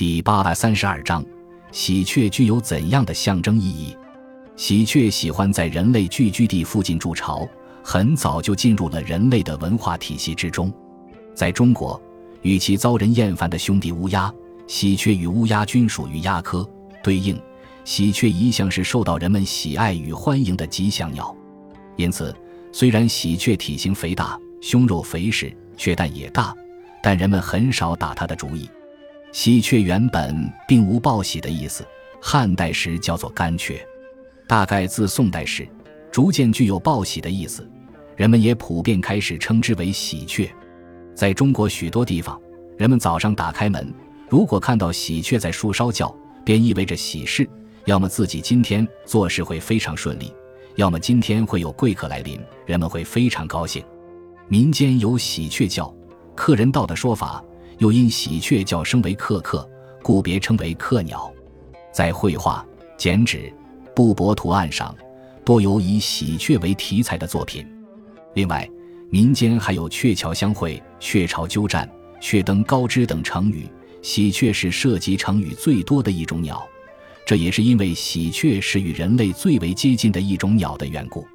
第八百三十二章：喜鹊具有怎样的象征意义？喜鹊喜欢在人类聚居地附近筑巢，很早就进入了人类的文化体系之中。在中国，与其遭人厌烦的兄弟乌鸦，喜鹊与乌鸦均属于鸦科。对应，喜鹊一向是受到人们喜爱与欢迎的吉祥鸟。因此，虽然喜鹊体型肥大、胸肉肥实、雀蛋也大，但人们很少打它的主意。喜鹊原本并无报喜的意思，汉代时叫做干雀，大概自宋代时逐渐具有报喜的意思，人们也普遍开始称之为喜鹊。在中国许多地方，人们早上打开门，如果看到喜鹊在树梢叫，便意味着喜事，要么自己今天做事会非常顺利，要么今天会有贵客来临，人们会非常高兴。民间有喜鹊叫，客人到的说法。又因喜鹊叫声为客客，故别称为客鸟。在绘画、剪纸、布帛图案上，多有以喜鹊为题材的作品。另外，民间还有“鹊桥相会”“鹊巢鸠占”“鹊登高枝”等成语。喜鹊是涉及成语最多的一种鸟，这也是因为喜鹊是与人类最为接近的一种鸟的缘故。